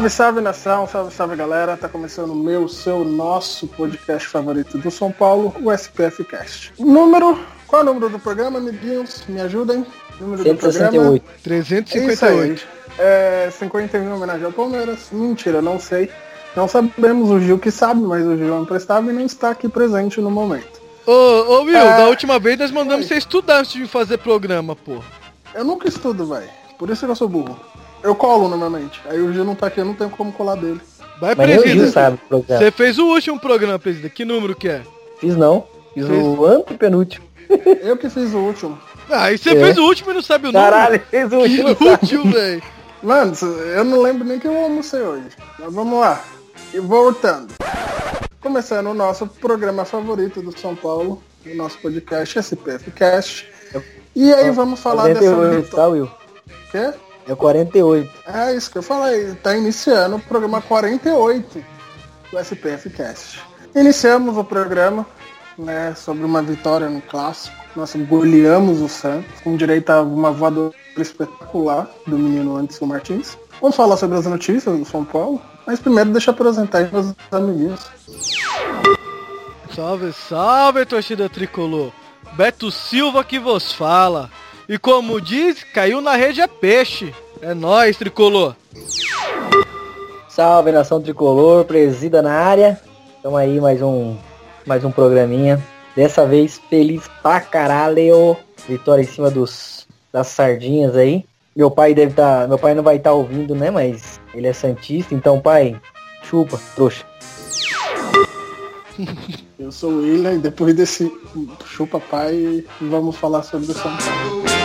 Salve, salve nação, salve, salve galera. Tá começando o meu, seu, nosso podcast favorito do São Paulo, o SPF Cast. Número, qual é o número do programa, amiguinhos? Me ajudem. Número do programa. 168. É isso aí. É 51 em homenagem ao Palmeiras. Mentira, não sei. Não sabemos o Gil que sabe, mas o Gil é imprestável e não está aqui presente no momento. Ô, ô Will, É. da última vez nós mandamos Oi. você estudar antes de fazer programa, pô. Eu nunca estudo, velho. Por isso que eu sou burro. Eu colo normalmente. Aí o Gil não tá aqui, eu não tenho como colar dele. Vai, Mas Gil sabe o programa. Você fez o último programa, presida. Que número que é? Fiz não. Fiz o antepenúltimo. Eu que fiz o último. Ah, aí você É. fez o último e não sabe o número. Caralho, fez o Que último. útil, velho. Mano, eu não lembro nem que eu almocei hoje. Mas vamos lá. E voltando. Começando o nosso programa favorito do São Paulo, o nosso podcast SPF Cast. E aí vamos falar dessa 48, tá, vitória. Will? Quê? É 48. É isso que eu falei. Tá iniciando o programa 48 do SPF Cast. Iniciamos o programa né, sobre uma vitória no clássico. Nós goleamos o Santos com direito a uma voadora espetacular do menino Anderson Martins. Vamos falar sobre as notícias do São Paulo. Mas primeiro deixa eu apresentar aí meus amiguinhos. Salve, salve, torcida tricolor. Beto Silva que vos fala. E como diz, caiu na rede é peixe. É nóis, tricolor. Salve nação tricolor, presida na área. Tamo aí mais um mais um programinha. Dessa vez feliz pra caralho. Vitória em cima dos das sardinhas aí. Meu pai deve estar, meu pai não vai estar ouvindo, né, mas ele é santista, então pai, chupa, trouxa. Eu sou o William e depois desse chupa pai, vamos falar sobre o São Paulo.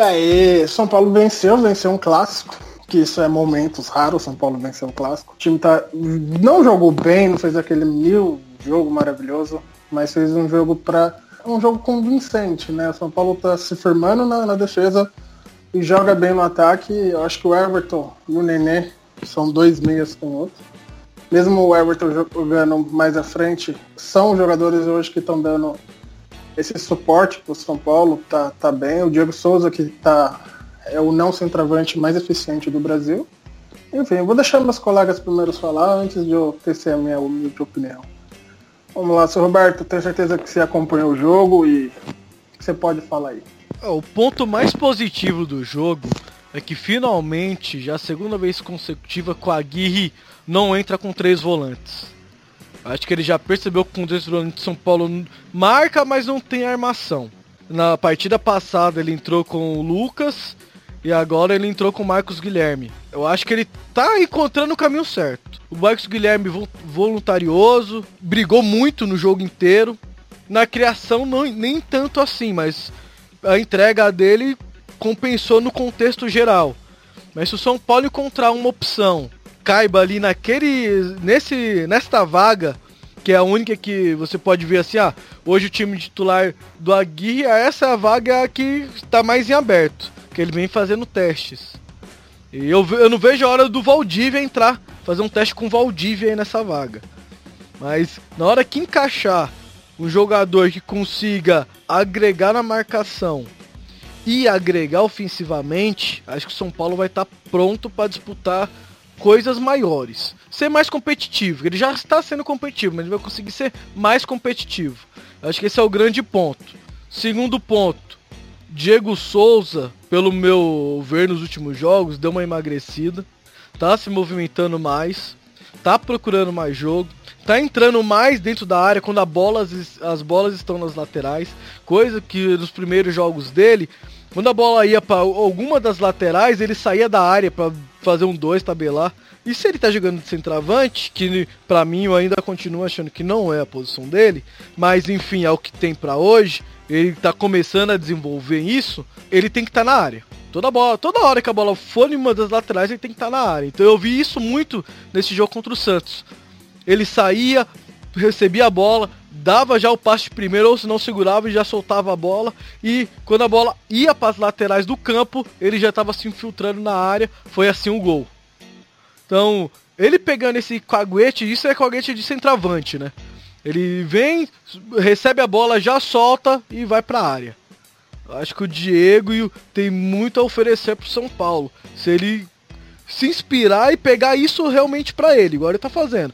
E aí, São Paulo venceu, venceu um clássico, que isso é momentos raros, São Paulo venceu um clássico. O time tá, não jogou bem, não fez aquele mil jogo maravilhoso, mas fez um jogo para um jogo convincente, né? São Paulo tá se firmando na, na defesa e joga bem no ataque. Eu acho que o Everton e o Nenê são dois meias com o outro. Mesmo o Everton jogando mais à frente, são jogadores hoje que estão dando esse suporte pro São Paulo, tá, tá bem. O Diego Souza, que tá, é o não centroavante mais eficiente do Brasil. Enfim, vou deixar meus colegas primeiros falar antes de eu tecer a minha humilde opinião. Vamos lá, seu Roberto, tenho certeza que você acompanhou o jogo e você pode falar aí. O ponto mais positivo do jogo é que finalmente, já a segunda vez consecutiva, com a Aguirre não entra com três volantes. Acho que ele já percebeu que com três volantes São Paulo marca, mas não tem armação. Na partida passada ele entrou com o Lucas e agora ele entrou com o Marcos Guilherme. Eu acho que ele tá encontrando o caminho certo. O Marcos Guilherme vo- voluntarioso, brigou muito no jogo inteiro. Na criação não, nem tanto assim, mas a entrega dele compensou no contexto geral. Mas se o São Paulo encontrar uma opção, caiba ali naquele. nesse. nesta vaga, que é a única que você pode ver assim, ah, hoje o time titular do Aguirre, essa vaga que está mais em aberto. Que ele vem fazendo testes. E eu, eu não vejo a hora do Valdívia entrar, fazer um teste com o Valdívia aí nessa vaga. Mas na hora que encaixar um jogador que consiga agregar na marcação e agregar ofensivamente, acho que o São Paulo vai estar pronto para disputar coisas maiores. Ser mais competitivo. Ele já está sendo competitivo, mas ele vai conseguir ser mais competitivo. Acho que esse é o grande ponto. Segundo ponto, Diego Souza, pelo meu ver nos últimos jogos, deu uma emagrecida. Tá se movimentando mais. Tá procurando mais jogo, tá entrando mais dentro da área quando a bola, as bolas estão nas laterais, coisa que nos primeiros jogos dele, quando a bola ia para alguma das laterais, ele saía da área para fazer um 2, tabelar. E se ele tá jogando de centroavante, que para mim eu ainda continuo achando que não é a posição dele, mas enfim, é o que tem para hoje, ele tá começando a desenvolver isso, ele tem que estar tá na área. Toda bola, toda hora que a bola for em uma das laterais, ele tem que estar tá na área. Então eu vi isso muito nesse jogo contra o Santos. Ele saía, recebia a bola, dava já o passe primeiro, ou se não segurava e já soltava a bola. E quando a bola ia para as laterais do campo, ele já estava se infiltrando na área. Foi assim o gol. Então, ele pegando esse caguete, isso é caguete de centroavante, né? Ele vem, recebe a bola, já solta e vai para a área. Acho que o Diego tem muito a oferecer pro São Paulo. Se ele se inspirar e pegar isso realmente para ele, igual ele tá fazendo.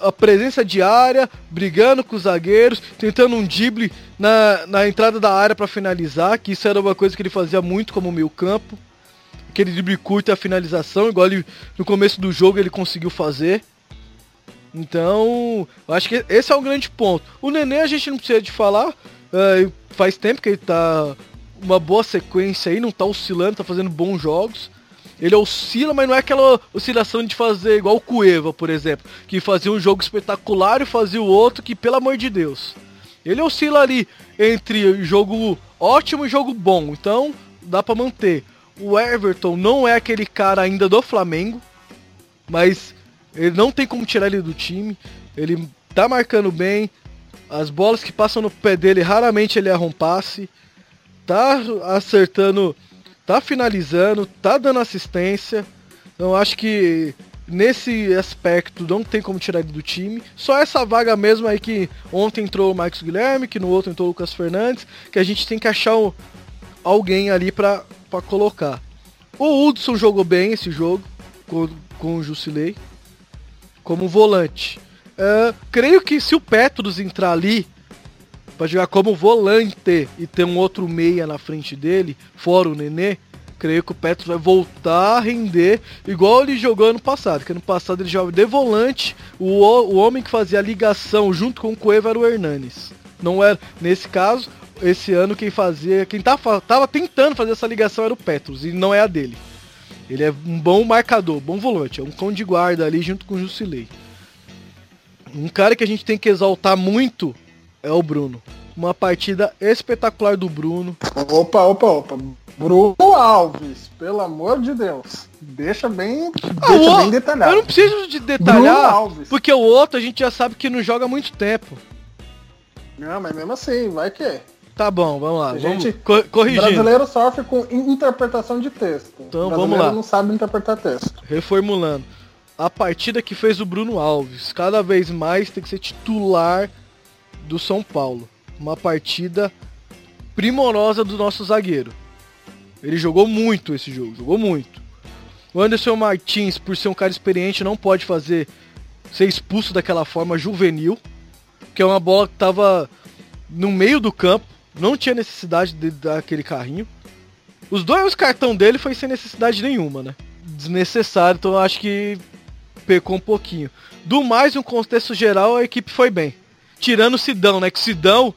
A presença diária, brigando com os zagueiros, tentando um drible na, na entrada da área para finalizar, que isso era uma coisa que ele fazia muito como meio campo. Aquele drible curto e a finalização, igual ele, no começo do jogo ele conseguiu fazer. Então, eu acho que esse é o grande ponto. O Nenê a gente não precisa de falar, uh, faz tempo que ele tá uma boa sequência aí, não tá oscilando, tá fazendo bons jogos. Ele oscila, mas não é aquela oscilação de fazer igual o Cueva, por exemplo, que fazia um jogo espetacular e fazia o outro que, pelo amor de Deus. Ele oscila ali entre jogo ótimo e jogo bom, então dá para manter. O Everton não é aquele cara ainda do Flamengo, mas ele não tem como tirar ele do time. Ele tá marcando bem. As bolas que passam no pé dele, raramente ele erra um passe. Tá acertando, tá finalizando, tá dando assistência. Então acho que nesse aspecto não tem como tirar ele do time. Só essa vaga mesmo aí que ontem entrou o Marcos Guilherme, que no outro entrou o Lucas Fernandes, que a gente tem que achar um, alguém ali para colocar. O Hudson jogou bem esse jogo com, com o Jusilei como volante. Uh, creio que se o Petros entrar ali para jogar como volante e ter um outro meia na frente dele, fora o Nenê, creio que o Petros vai voltar a render igual ele jogou ano passado. Que ano passado ele jogava de volante, o, o homem que fazia a ligação junto com o Cueva era o Hernanes. Não era, nesse caso, esse ano quem fazia, quem tava, tava tentando fazer essa ligação era o Petros e não é a dele. Ele é um bom marcador, bom volante, é um cão de guarda ali junto com o Jusilei. Um cara que a gente tem que exaltar muito é o Bruno. Uma partida espetacular do Bruno. Opa, opa, opa. Bruno Alves, pelo amor de Deus. Deixa bem, ah, deixa o... bem detalhado. Eu não preciso de detalhar, porque o outro a gente já sabe que não joga há muito tempo. Não, mas mesmo assim, vai que. Tá bom, vamos lá. A gente, vamos corrigindo. brasileiro sofre com interpretação de texto. Então vamos lá. não sabe interpretar texto. Reformulando. A partida que fez o Bruno Alves, cada vez mais tem que ser titular do São Paulo. Uma partida primorosa do nosso zagueiro. Ele jogou muito esse jogo, jogou muito. O Anderson Martins, por ser um cara experiente, não pode fazer ser expulso daquela forma juvenil, que é uma bola que tava no meio do campo não tinha necessidade de dar aquele carrinho. Os dois cartão dele foi sem necessidade nenhuma, né? Desnecessário, então eu acho que pecou um pouquinho. Do mais, no contexto geral, a equipe foi bem. Tirando o Sidão, né? Que Sidão,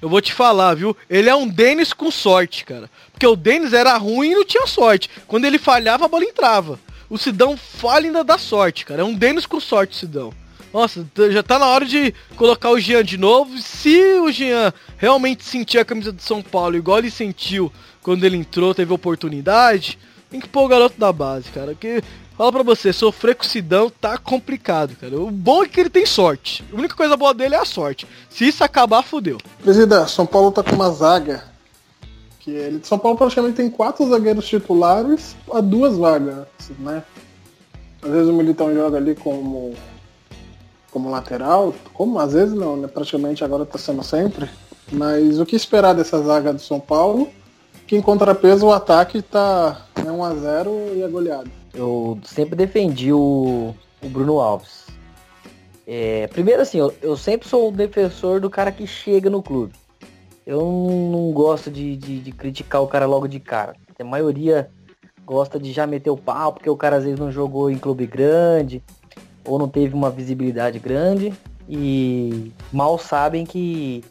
eu vou te falar, viu? Ele é um Denis com sorte, cara. Porque o Denis era ruim e não tinha sorte. Quando ele falhava, a bola entrava. O Sidão falha ainda dá sorte, cara. É um Denis com sorte, Sidão. Nossa, já tá na hora de colocar o Jean de novo. Se o Jean realmente sentir a camisa do São Paulo igual ele sentiu quando ele entrou, teve oportunidade, tem que pôr o garoto da base, cara. Que fala pra você, sofrer com o Sidão tá complicado, cara. O bom é que ele tem sorte. A única coisa boa dele é a sorte. Se isso acabar, fodeu. Presidente, São Paulo tá com uma zaga. Que ele, São Paulo praticamente tem quatro zagueiros titulares a duas vagas, né? Às vezes o Militão joga ali como como lateral, como às vezes não, né? praticamente agora está sendo sempre. Mas o que esperar dessa zaga do São Paulo? Que em contrapeso o ataque está né, 1x0 e é goleado. Eu sempre defendi o, o Bruno Alves. É, primeiro assim, eu, eu, sempre sou o defensor do cara que chega no clube. Eu não gosto de, de, de criticar o cara logo de cara. A maioria gosta de já meter o pau, porque o cara às vezes não jogou em clube grande ou não teve uma visibilidade grande e mal sabem que,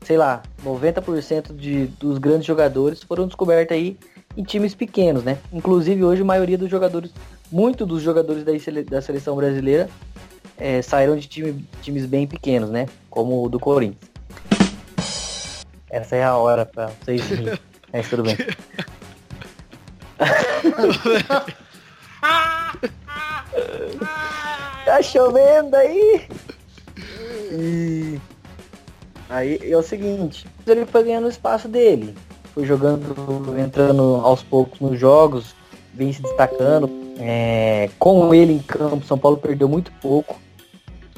sei lá, 90% de, dos grandes jogadores foram descobertos aí em times pequenos, né? Inclusive hoje a maioria dos jogadores, muito dos jogadores da, sele- da seleção brasileira é, saíram de time- times bem pequenos, né? Como o do Corinthians. Essa é a hora pra vocês rirem. Mas tudo bem. tá chovendo aí? E aí é o seguinte, ele foi ganhando o espaço dele. Foi jogando, entrando aos poucos nos jogos, vem se destacando. É, com ele em campo, São Paulo perdeu muito pouco.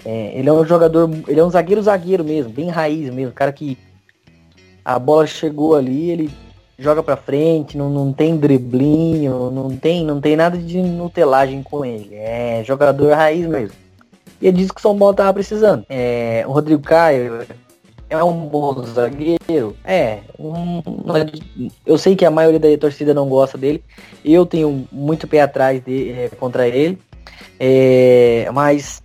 É, ele é um jogador, ele é um zagueiro zagueiro mesmo, bem raiz mesmo, cara que a bola chegou ali, ele joga pra frente, não, não tem driblinho, não tem, não tem nada de nutelagem com ele. É jogador raiz mesmo. E é disso que o São Paulo tava precisando. É, o Rodrigo Caio é um bom zagueiro? É. um- eu sei que a maioria da torcida não gosta dele. Eu tenho muito pé atrás de, é, contra ele. É, mas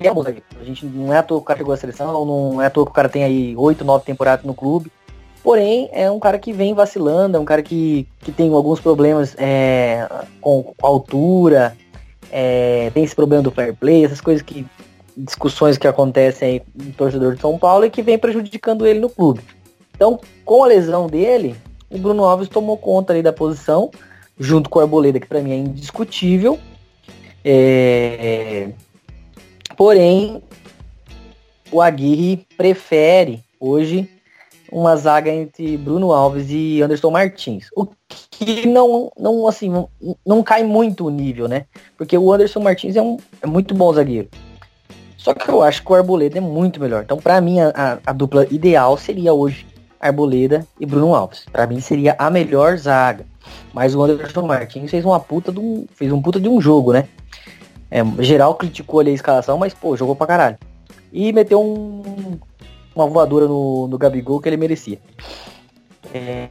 é um bom zagueiro. A gente não é à toa que o cara chegou à seleção, não é à toa que o cara tem aí 8, 9 temporadas no clube. Porém, é um cara que vem vacilando, é um cara que, que tem alguns problemas é, com, com a altura, é, tem esse problema do fair play, essas coisas que. Discussões que acontecem aí torcedor de São Paulo e que vem prejudicando ele no clube. Então, com a lesão dele, o Bruno Alves tomou conta ali da posição, junto com o Arboleda, que pra mim é indiscutível. É, Porém, o Aguirre prefere hoje uma zaga entre Bruno Alves e Anderson Martins. O que não, não assim, não cai muito o nível, né? Porque o Anderson Martins é, um, é muito bom zagueiro. Só que eu acho que o Arboleda é muito melhor. Então, pra mim, a, a- dupla ideal seria hoje Arboleda e Bruno Alves. Pra mim, seria a melhor zaga. Mas o Anderson Martins fez uma puta de um, fez um puta de um jogo, né? É, geral criticou ali a escalação, mas, pô, jogou pra caralho. E meteu um, uma voadora no, no Gabigol que ele merecia. É,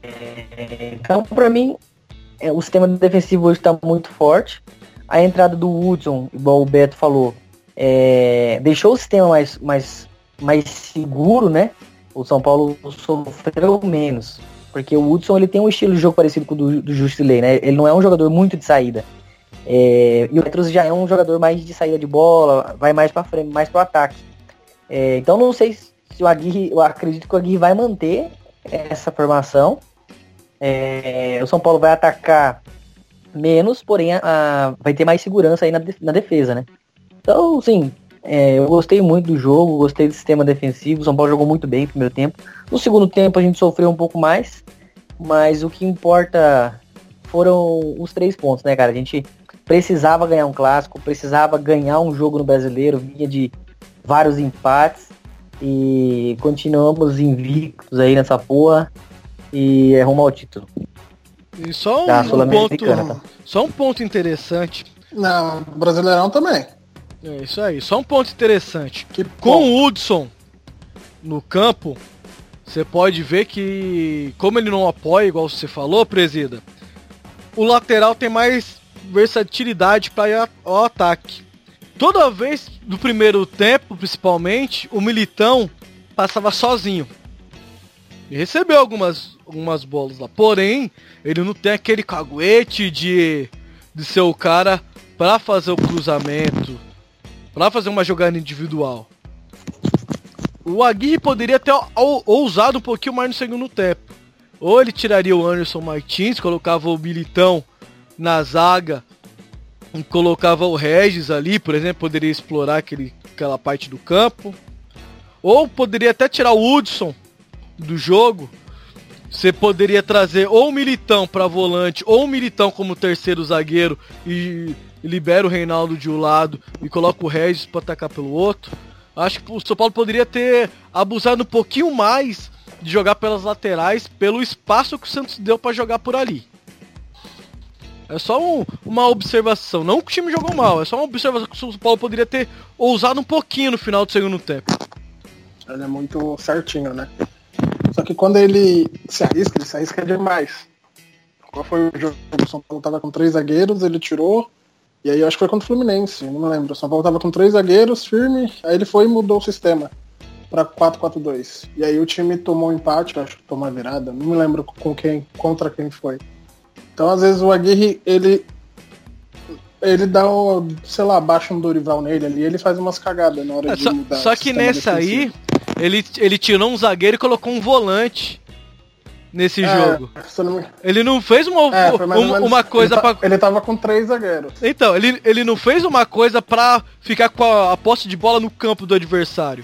então, pra mim, é, o sistema defensivo hoje tá muito forte. A entrada do Hudson, igual o Beto falou, é, deixou o sistema mais, mais, mais seguro, né? O São Paulo sofreu menos. Porque o Hudson ele tem um estilo de jogo parecido com o do, do Justilei, né? Ele não é um jogador muito de saída. É, e o Petros já é um jogador mais de saída de bola, vai mais para frente, mais para o ataque. É, então não sei se o Aguirre, eu acredito que o Aguirre vai manter essa formação. É, o São Paulo vai atacar menos, porém a- a- vai ter mais segurança aí na, na defesa, né? Então, sim, é, eu gostei muito do jogo, gostei do sistema defensivo. O São Paulo jogou muito bem no primeiro tempo. No segundo tempo a gente sofreu um pouco mais, mas o que importa foram os três pontos, né, cara? A gente precisava ganhar um clássico, precisava ganhar um jogo no brasileiro, vinha de vários empates e continuamos invictos aí nessa porra e é rumo ao título. E só um, um ponto, tá? só um ponto interessante. Não, Brasileirão também. É isso aí, só um ponto interessante. Que Com bom. o Hudson no campo, você pode ver que, como ele não apoia, igual você falou, presida, o lateral tem mais versatilidade para ir ao ataque. Toda vez, no primeiro tempo, principalmente, o Militão passava sozinho. E recebeu algumas, algumas bolas lá. Porém, ele não tem aquele caguete de, de ser o cara para fazer o cruzamento, para fazer uma jogada individual. O Aguirre poderia ter ou- ousado um pouquinho mais no segundo tempo. Ou ele tiraria o Anderson Martins, colocava o Militão na zaga e colocava o Regis ali, por exemplo, poderia explorar aquele, aquela parte do campo. Ou poderia até tirar o Hudson do jogo. Você poderia trazer ou o Militão para volante ou o Militão como terceiro zagueiro e libera o Reinaldo de um lado e coloca o Regis para atacar pelo outro. Acho que o São Paulo poderia ter abusado um pouquinho mais de jogar pelas laterais pelo espaço que o Santos deu para jogar por ali. É só um- uma observação, não que o time jogou mal, é só uma observação que o São Paulo poderia ter ousado um pouquinho no final do segundo tempo. Ele é muito certinho, né? Só que quando ele se arrisca, ele se arrisca demais. Qual foi o jogo? O São Paulo tava com três zagueiros, ele tirou E aí eu acho que foi contra o Fluminense, não me lembro. O São Paulo tava com três zagueiros, firme, aí ele foi e mudou o sistema pra 4-4-2. E aí o time tomou um empate, acho que tomou a virada, não me lembro com quem, contra quem foi. Então às vezes o Aguirre, ele ele dá o, sei lá, baixa um Dorival nele ali, ele faz umas cagadas na hora É, de só, mudar. só que nessa aí, defensivo. ele, ele tirou um zagueiro e colocou um volante nesse É, jogo. não Ele não fez uma, É, menos- uma coisa ele, pra. ta- ele tava com três zagueiros. Então, ele, ele não fez uma coisa pra ficar com a, a posse de bola no campo do adversário.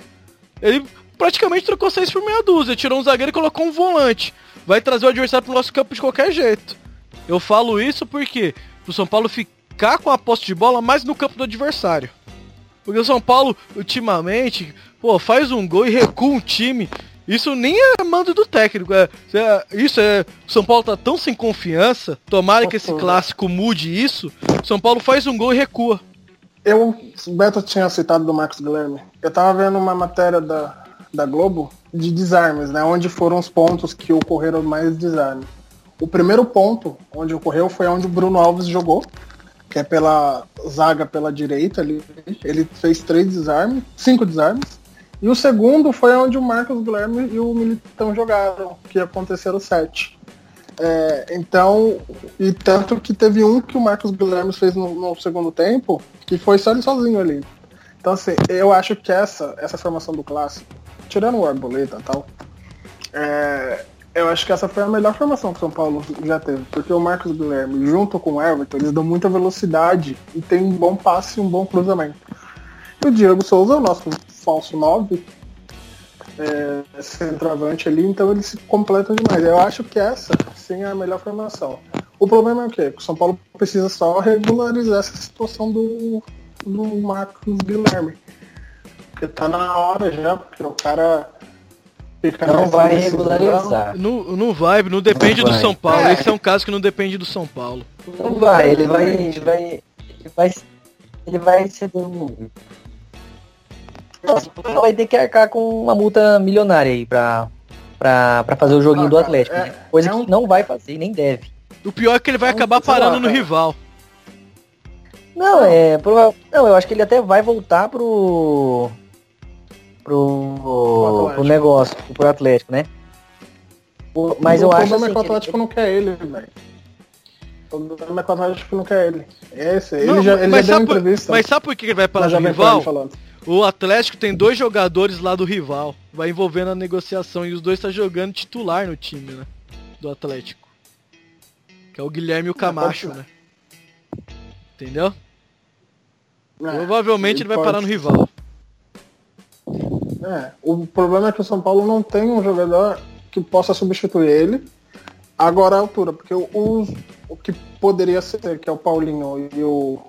Ele praticamente trocou seis por meia dúzia, tirou um zagueiro e colocou um volante. Vai trazer o adversário pro nosso campo de qualquer jeito. Eu falo isso porque pro São Paulo ficar com a posse de bola mais no campo do adversário. Porque o São Paulo, ultimamente, pô, faz um gol e recua um time. Isso nem é mando do técnico. É, é- isso é. São Paulo tá tão sem confiança. Tomara que esse clássico mude isso. São Paulo faz um gol e recua. Eu, o Beto tinha citado do Marcos Guilherme. Eu tava vendo uma matéria da, da Globo de desarmes, né? Onde foram os pontos que ocorreram mais desarmes. O primeiro ponto onde ocorreu foi onde o Bruno Alves jogou, que é pela zaga pela direita ali. Ele fez três desarmes, cinco desarmes. E o segundo foi onde o Marcos Guilherme e o Militão jogaram, que aconteceram sete. É, então, e tanto que teve um que o Marcos Guilherme fez no, no segundo tempo, que foi só ele sozinho ali. Então, assim, eu acho que essa, essa formação do clássico, tirando o Arboleta e tal, é, eu acho que essa foi a melhor formação que o São Paulo já teve. Porque o Marcos Guilherme, junto com o Everton, eles dão muita velocidade e tem um bom passe e um bom cruzamento. O Diego Souza é o nosso falso 9, é, centroavante ali, então eles se completam demais. Eu acho que essa sim é a melhor formação. O problema é o quê? Que o São Paulo precisa só regularizar essa situação do, do Marcos Guilherme. Porque tá na hora já, porque o cara fica Não vai regularizar. Não, não vai, não depende Não do vai. São Paulo. É. Esse é um caso que não depende do São Paulo. Não vai, ele vai. Ele vai. Ele vai, ele vai ser um. Nossa, ele vai ter que arcar com uma multa milionária aí pra, pra, pra fazer o joguinho Ah, do Atlético. é- né? Coisa é um- que não vai fazer, nem deve. O pior é que ele vai acabar sei lá, parando no rival. Não, é. prova- Não, eu acho que ele até vai voltar pro. Pro. Pro negócio, pro Atlético, né? O- Mas o eu acho problema assim, é que o ele- Atlético não quer ele, velho. O problema é que o Atlético não quer ele. Esse, ele Não, já, ele já mas, deu sabe por, entrevista. mas sabe por que ele vai parar no rival? falando. O Atlético tem dois jogadores lá do rival. Vai envolvendo a negociação. E os dois tá jogando titular no time, né? Do Atlético. Que é o Guilherme e o Camacho, pode né? Entendeu? É, Provavelmente ele vai pode- parar no rival. É, o problema é que o São Paulo não tem um jogador que possa substituir ele agora à altura, porque o, o, o que poderia ser, que é o Paulinho e o,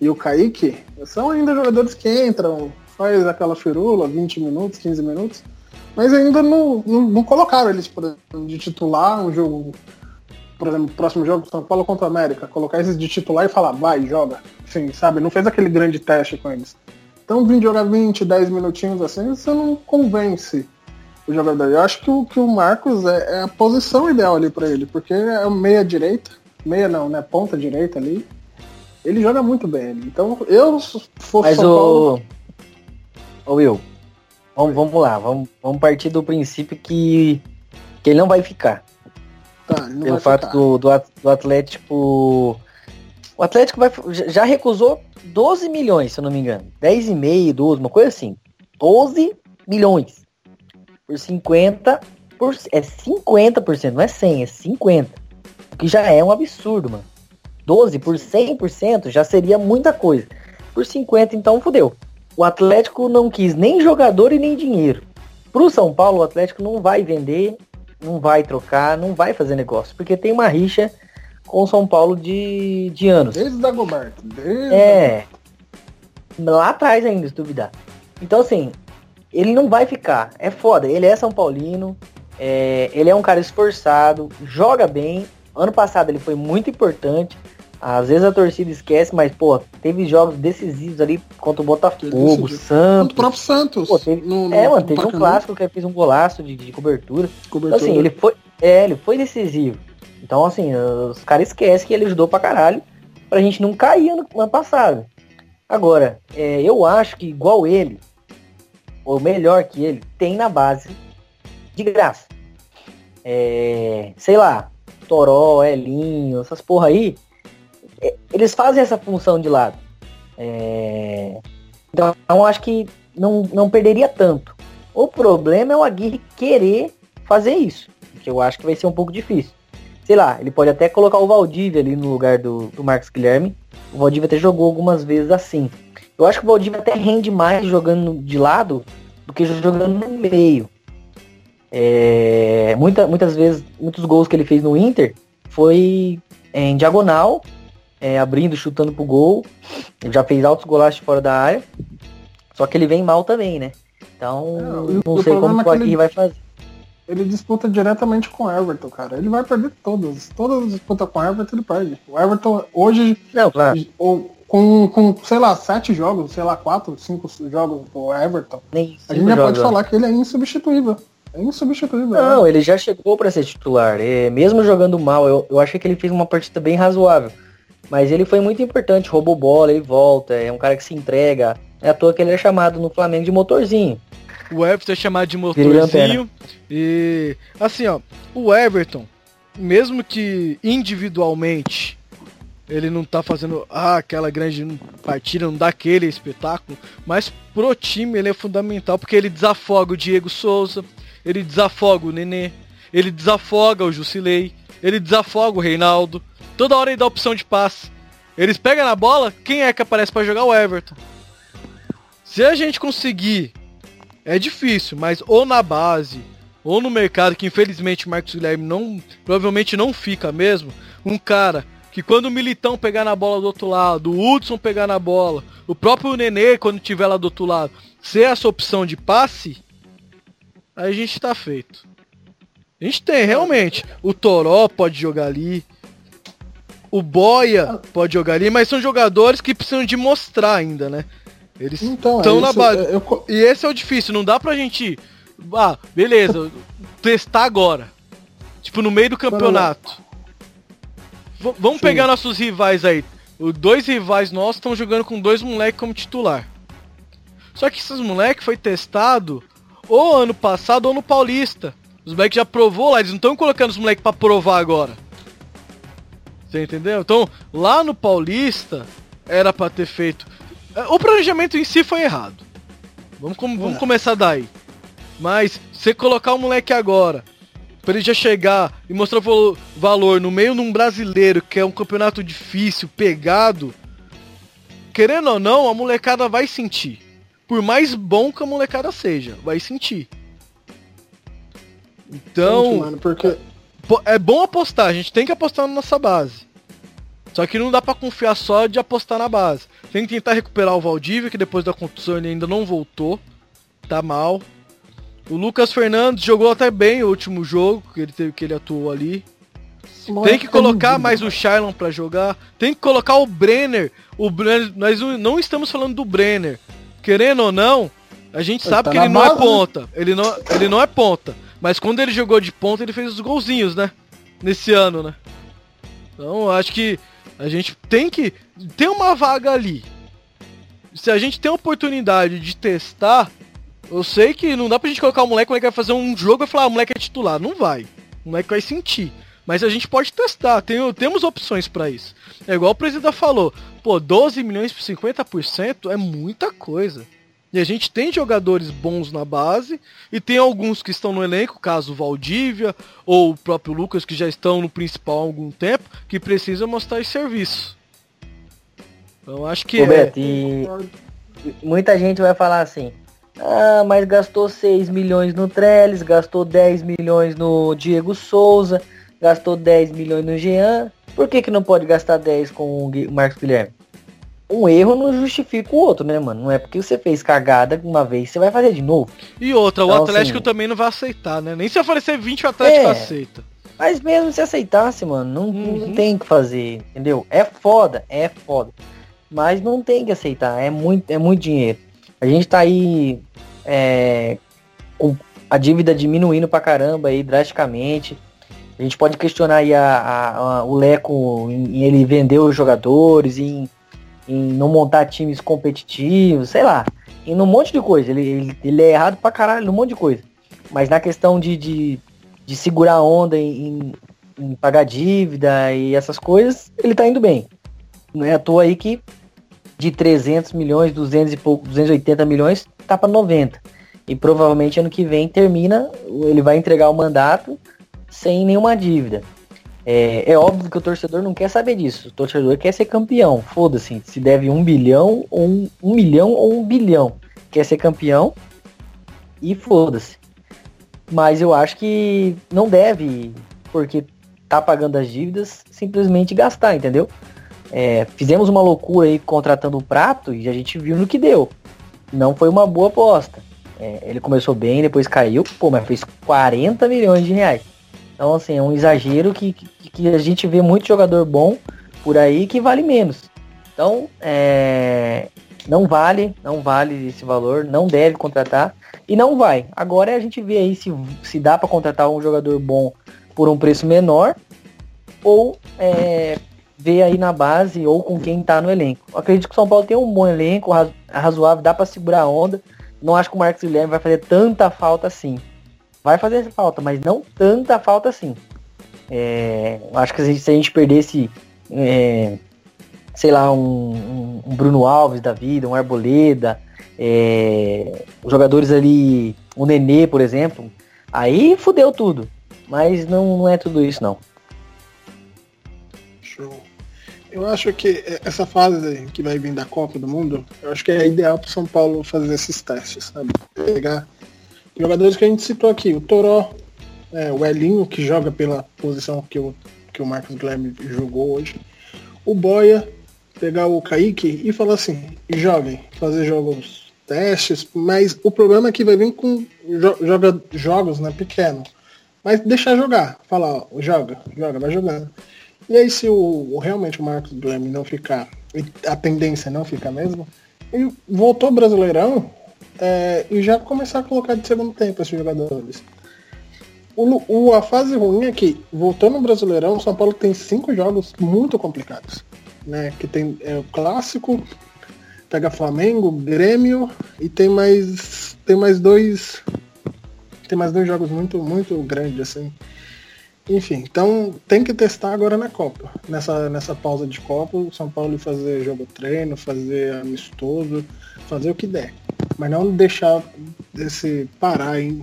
e o Kaique, são ainda jogadores que entram, faz aquela firula, 20 minutos, 15 minutos, mas ainda não, não, não colocaram eles por exemplo, de titular um jogo, por exemplo, próximo jogo São Paulo contra o América, colocar eles de titular e falar, vai, joga. Assim, sabe? Não fez aquele grande teste com eles. Então vir jogar 20, 10 minutinhos assim, você não convence o jogador. Eu acho que o, que o Marcos é, é a posição ideal ali para ele, porque é meia direita, meia não, né? Ponta direita ali. Ele joga muito bem. Então eu fosse Mas São Paulo. o. Ô Will, vamos, vamos lá, vamos, vamos partir do princípio que, que ele não vai ficar. Tá, não pelo vai fato ficar. do, do, At- do Atlético. O Atlético vai, já- já recusou 12 milhões, se eu não me engano. 10,5, 12, uma coisa assim. 12 milhões. Por 50. Por, é 50%, não é 100, é 50%. O que já é um absurdo, mano. 12 por 100% já seria muita coisa. Por 50, então fudeu. O Atlético não quis nem jogador e nem dinheiro. Pro São Paulo, o Atlético não vai vender não vai trocar, não vai fazer negócio, porque tem uma rixa com o São Paulo de, de anos. Desde o Dagoberto. Desde É. Lá atrás ainda, se duvidar. Então, assim, ele não vai ficar. É foda. Ele é São Paulino. é, ele é um cara esforçado. Joga bem. Ano passado ele foi muito importante. Às vezes a torcida esquece, mas, pô, teve jogos decisivos ali contra o Botafogo. O Santos. próprio Santos. Pô, teve- no, no É, mano, teve um clássico que ele fez um golaço de, de cobertura. Então, cobertura. assim, ele foi, é, ele foi decisivo. Então, assim, os caras esquecem que ele ajudou pra caralho. pra gente não cair no ano passado. Agora, é, eu acho que igual ele, ou melhor que ele, tem na base de graça. É, sei lá, Toró, Elinho, essas porra aí, eles fazem essa função de lado. É, então, eu acho que não, não perderia tanto. O problema é o Aguirre querer fazer isso, que eu acho que vai ser um pouco difícil. Sei lá, ele pode até colocar o Valdívia ali no lugar do, do Marcos Guilherme. O Valdívia até jogou algumas vezes assim. Eu acho que o Valdívia até rende mais jogando de lado do que jogando no meio. É, muita, muitas vezes, muitos gols que ele fez no Inter foi em diagonal, é, abrindo, chutando pro gol. Ele já fez altos golaços fora da área. Só que ele vem mal também, né? Então, Não, não o sei como que o é que ele- vai fazer. Ele disputa diretamente com o Everton, cara. Ele vai perder todas. Todas as disputas com o Everton ele perde. O Everton hoje, Não, claro, ou, com, com, sei lá, sete jogos, sei lá, quatro, cinco jogos pro Everton, nem a gente já jogos, pode falar que ele é insubstituível. É insubstituível. Não, né? ele já chegou para ser titular. É, mesmo jogando mal, eu, eu achei que ele fez uma partida bem razoável. Mas ele foi muito importante, roubou bola, ele volta, é um cara que se entrega. É à toa que ele é chamado no Flamengo de motorzinho. O Everton é chamado de motorzinho. E assim, ó, o Everton, mesmo que individualmente ele não tá fazendo ah, aquela grande partida, não dá aquele espetáculo, mas pro time ele é fundamental porque ele desafoga o Diego Souza, ele desafoga o Nenê, ele desafoga o Jusilei, ele desafoga o Reinaldo. Toda hora ele dá opção de passe. Eles pegam na bola, quem é que aparece pra jogar? O Everton. Se a gente conseguir é difícil, mas ou na base, ou no mercado, que infelizmente o Marcos Guilherme não, provavelmente não fica mesmo, um cara que quando o Militão pegar na bola do outro lado, o Hudson pegar na bola, o próprio Nenê quando tiver lá do outro lado, ser essa opção de passe, aí a gente tá feito. A gente tem, realmente. O Toró pode jogar ali. O Boia pode jogar ali, mas são jogadores que precisam de mostrar ainda, né? Eles Então, é estão na base. eu- eu- E esse é o difícil, não dá pra gente. Ah, beleza, testar agora. Tipo, no meio do campeonato. V- vamos Sim. pegar nossos rivais aí. Os dois rivais nossos estão jogando com dois moleques como titular. Só que esses moleques foi testado ou ano passado ou no Paulista. Os moleques já provou lá, eles não estão colocando os moleques pra provar agora. Você entendeu? Então, lá no Paulista, era pra ter feito. É, O planejamento em si foi errado. Vamos, com- vamos começar daí. Mas, você colocar o moleque agora, pra ele já chegar e mostrar valor no meio de um brasileiro, que é um campeonato difícil, pegado, querendo ou não, a molecada vai sentir. Por mais bom que a molecada seja, vai sentir. Então, Gente, mano, porque é bom apostar, a gente tem que apostar na nossa base. Só que não dá pra confiar só de apostar na base. Tem que tentar recuperar o Valdívia, que depois da contusão ele ainda não voltou. Tá mal. O Lucas Fernandes jogou até bem o último jogo que ele teve que ele atuou ali. Tem que colocar mais o Shailon pra jogar. Tem que colocar o Brenner. O Brenner, nós não- estamos falando do Brenner. Querendo ou não, a gente sabe tá que ele não é né? ponta. Ele não, ele não é ponta. Mas quando ele jogou de ponta, ele fez os golzinhos, né? Nesse ano, né? Então, acho que a gente tem que ter uma vaga ali. Se a gente tem a oportunidade de testar, eu sei que não dá pra gente colocar o moleque, o moleque vai fazer um jogo e falar, ah, o moleque é titular. Não vai. O moleque vai sentir. Mas a gente pode testar, tem, temos opções pra isso. É igual o presidente falou, pô, 12 milhões por 50% é muita coisa. E a gente tem jogadores bons na base e tem alguns que estão no elenco, caso Valdívia ou o próprio Lucas, que já estão no principal há algum tempo, que precisam mostrar esse serviço. Então acho que Ô, é. Beto, e muita gente vai falar assim, ah, mas gastou 6 milhões no Trellis, gastou 10 milhões no Diego Souza, gastou 10 milhões no Jean, por que que não pode gastar 10 com o Marcos Guilherme? Um erro não justifica o outro, né, mano? Não é porque você fez cagada uma vez, você vai fazer de novo. E outra, o Então, Atlético assim- também não vai aceitar, né? Nem se oferecer 20 o Atlético É. aceita. Mas mesmo se aceitasse, mano, não, Uhum. não tem que fazer, entendeu? É foda, é foda. Mas não tem que aceitar, é muito, é muito dinheiro. A gente tá aí é, com a dívida diminuindo pra caramba aí drasticamente. A gente pode questionar aí a, a- a- o Leco em, em ele vender os jogadores, em, em não montar times competitivos, sei lá. Em um monte de coisa. Ele, ele, ele é errado pra caralho num monte de coisa. Mas na questão de, de, de segurar a onda em, em, pagar dívida e essas coisas, ele tá indo bem. Não é à toa aí que de 300 milhões, 200 e pouco, 280 milhões, tá para 90. E provavelmente ano que vem termina, ele vai entregar o mandato sem nenhuma dívida. É, é óbvio que o torcedor não quer saber disso. O torcedor quer ser campeão. Foda-se, se deve um bilhão ou um, um milhão ou um bilhão. Quer ser campeão e foda-se. Mas eu acho que não deve, porque tá pagando as dívidas, simplesmente gastar, entendeu? É, fizemos uma loucura aí contratando o Prato e a gente viu no que deu. Não foi uma boa aposta. É, ele começou bem, depois caiu, pô, mas fez 40 milhões de reais. Então, assim, é um exagero que, que, que a gente vê muito jogador bom por aí que vale menos. Então, é, não vale, não vale esse valor, não deve contratar e não vai. Agora a gente vê aí se, se dá para contratar um jogador bom por um preço menor ou é, ver aí na base ou com quem tá no elenco. Eu acredito que o São Paulo tem um bom elenco, razo- razoável, dá para segurar a onda. Não acho que o Marcos Guilherme vai fazer tanta falta assim. Vai fazer falta, mas não tanta falta assim. É, acho que se a gente, perdesse, é, sei lá, um, um- Bruno Alves da vida, um Arboleda, é, os jogadores ali, o Nenê, por exemplo, aí fudeu tudo. Mas não, não é tudo isso não. Show. Eu acho que essa fase que vai vir da Copa do Mundo, eu acho que é ideal para São Paulo fazer esses testes, sabe? Pegar jogadores que a gente citou aqui, o Toró, é, o Elinho, que joga pela posição que o, que o Marcos Guilherme jogou hoje, o Boia, pegar o Kaique e falar assim, joguem, fazer jogos testes, mas o problema é que vai vir com jo joga, jogos né, pequenos. Mas deixar jogar, falar, ó, joga, joga, vai jogando. E aí se o, o- realmente o Marcos Guilherme não ficar, e a tendência não ficar mesmo, ele voltou ao Brasileirão é, e já começar a colocar de segundo tempo esses jogadores. O, o- a fase ruim é que, voltando no Brasileirão, o São Paulo tem cinco jogos muito complicados. Né? Que tem é, o clássico, pega Flamengo, Grêmio e tem mais. Tem mais dois. Tem mais dois jogos muito, muito grandes, assim. Enfim, então tem que testar agora na Copa. Nessa, nessa pausa de Copa, o São Paulo fazer jogo treino, fazer amistoso, fazer o que der. Mas não deixar esse parar e,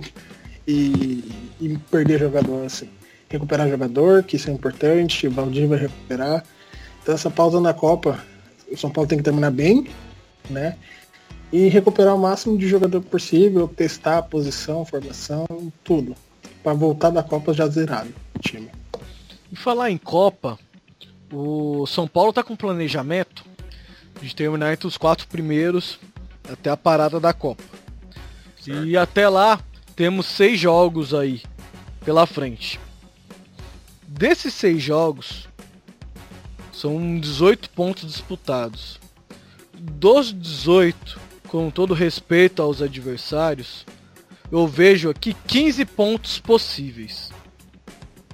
e perder jogador assim. Recuperar jogador, que isso é importante, o Valdir vai recuperar. Então essa pausa na Copa, o São Paulo tem que terminar bem, né? E recuperar o máximo de jogador possível, testar a posição, formação, tudo. Pra voltar da Copa já zerado o time. E falar em Copa, o São Paulo tá com planejamento de terminar entre os quatro primeiros até a parada da Copa. E até lá temos seis jogos aí pela frente. Desses seis jogos, são 18 pontos disputados. Dos 18, com todo respeito aos adversários, eu vejo aqui 15 pontos possíveis.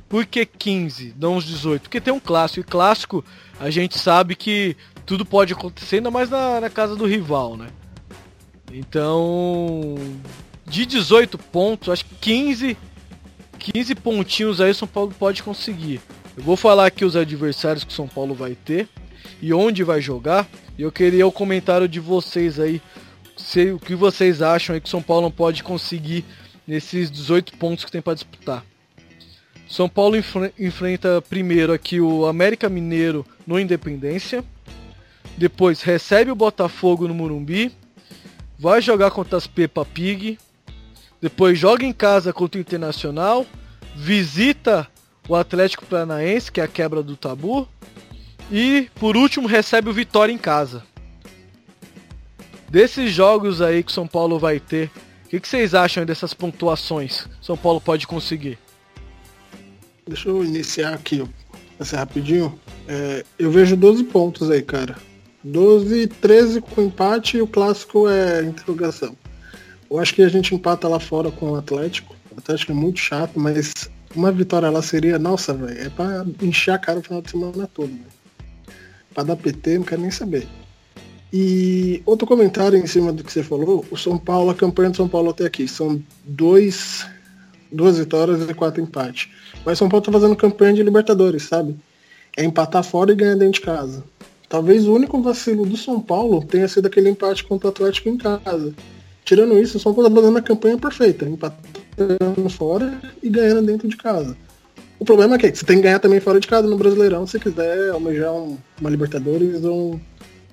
Por que 15, não os 18? Porque tem um clássico. E clássico, a gente sabe que tudo pode acontecer, ainda mais na, na casa do rival, né? Então, de 18 pontos, acho que 15, 15 pontinhos aí o São Paulo pode conseguir. Eu vou falar aqui os adversários que o São Paulo vai ter e onde vai jogar. E eu queria o comentário de vocês aí. Se, o que vocês acham aí que o São Paulo pode conseguir nesses 18 pontos que tem para disputar. São Paulo enfre- enfrenta primeiro aqui o América Mineiro no Independência. Depois recebe o Botafogo no Murumbi. Vai jogar contra as Peppa Pig. Depois joga em casa contra o Internacional. Visita o Atlético Paranaense, que é a quebra do tabu. E por último recebe o Vitória em casa. Desses jogos aí que São Paulo vai ter, o que, que vocês acham dessas pontuações São Paulo pode conseguir? Deixa eu iniciar aqui, assim, rapidinho. É, eu vejo 12 pontos aí, cara. 12, 13 com empate e o clássico é interrogação. Eu acho que a gente empata lá fora com o Atlético. O Atlético é muito chato, mas uma vitória lá seria, nossa, velho, é pra encher a cara o final de semana todo, velho. Pra dar PT, não quero nem saber. E outro comentário em cima do que você falou, o São Paulo, a campanha do São Paulo até aqui, são dois, duas vitórias e quatro empates. Mas São Paulo tá fazendo campanha de Libertadores, sabe? É empatar fora e ganhar dentro de casa. Talvez o único vacilo do São Paulo tenha sido aquele empate contra o Atlético em casa. Tirando isso, o São Paulo tá fazendo a campanha perfeita, empatando fora e ganhando dentro de casa. O problema é que você tem que ganhar também fora de casa no Brasileirão se quiser almejar um, uma Libertadores ou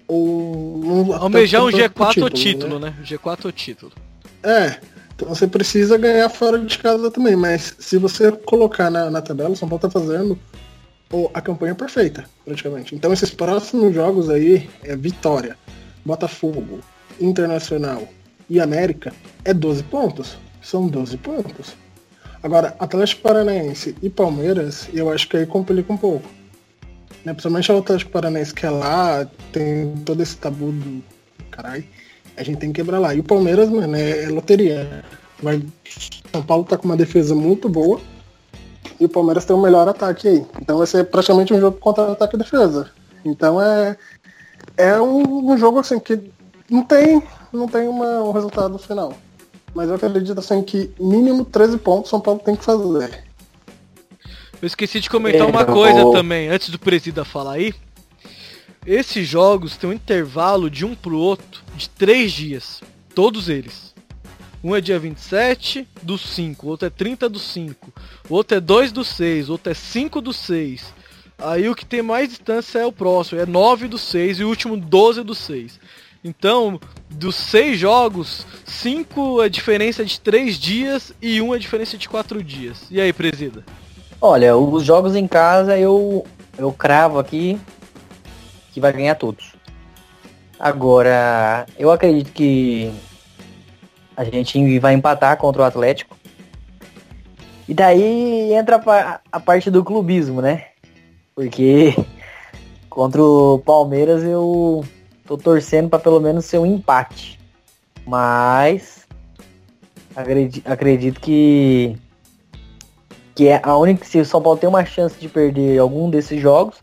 um. Almejar um G4 ou título, né? né? G4 ou título. É, então você precisa ganhar fora de casa também, mas se você colocar na, na tabela, o São Paulo tá fazendo a campanha perfeita, praticamente. Então esses próximos jogos aí é Vitória, Botafogo, Internacional e América é 12 pontos. São 12 pontos. Agora, Atlético Paranaense e Palmeiras, eu acho que aí complica um pouco. Né? Principalmente o Atlético Paranaense que é lá, tem todo esse tabu do. Caralho. A gente tem que quebrar lá. E o Palmeiras, mano, é, é loteria. Vai... São Paulo tá com uma defesa muito boa. E o Palmeiras tem o melhor ataque aí. Então vai ser praticamente um jogo contra ataque e defesa. Então é. É um, um jogo assim que não tem, não tem uma, um resultado final. Mas eu acredito assim que mínimo 13 pontos São Paulo tem que fazer. Eu esqueci de comentar uma coisa também, antes do Presida falar aí. Esses jogos têm um intervalo de um pro outro de três dias. Todos eles. Um é dia 27 do 5, outro é 30 do 5, outro é 2 do 6, outro é 5 do 6. Aí o que tem mais distância é o próximo, é 9 do 6 e o último 12 do 6. Então, dos seis jogos, cinco é diferença de três dias e um é diferença de quatro dias. E aí, presida? Olha, os jogos em casa eu, eu cravo aqui que vai ganhar todos. Agora, eu acredito que a gente vai empatar contra o Atlético. E daí entra a, a parte do clubismo, né? Porque contra o Palmeiras eu tô torcendo para pelo menos ser um empate. Mas acredito, acredito que que é a única se o São Paulo tem uma chance de perder algum desses jogos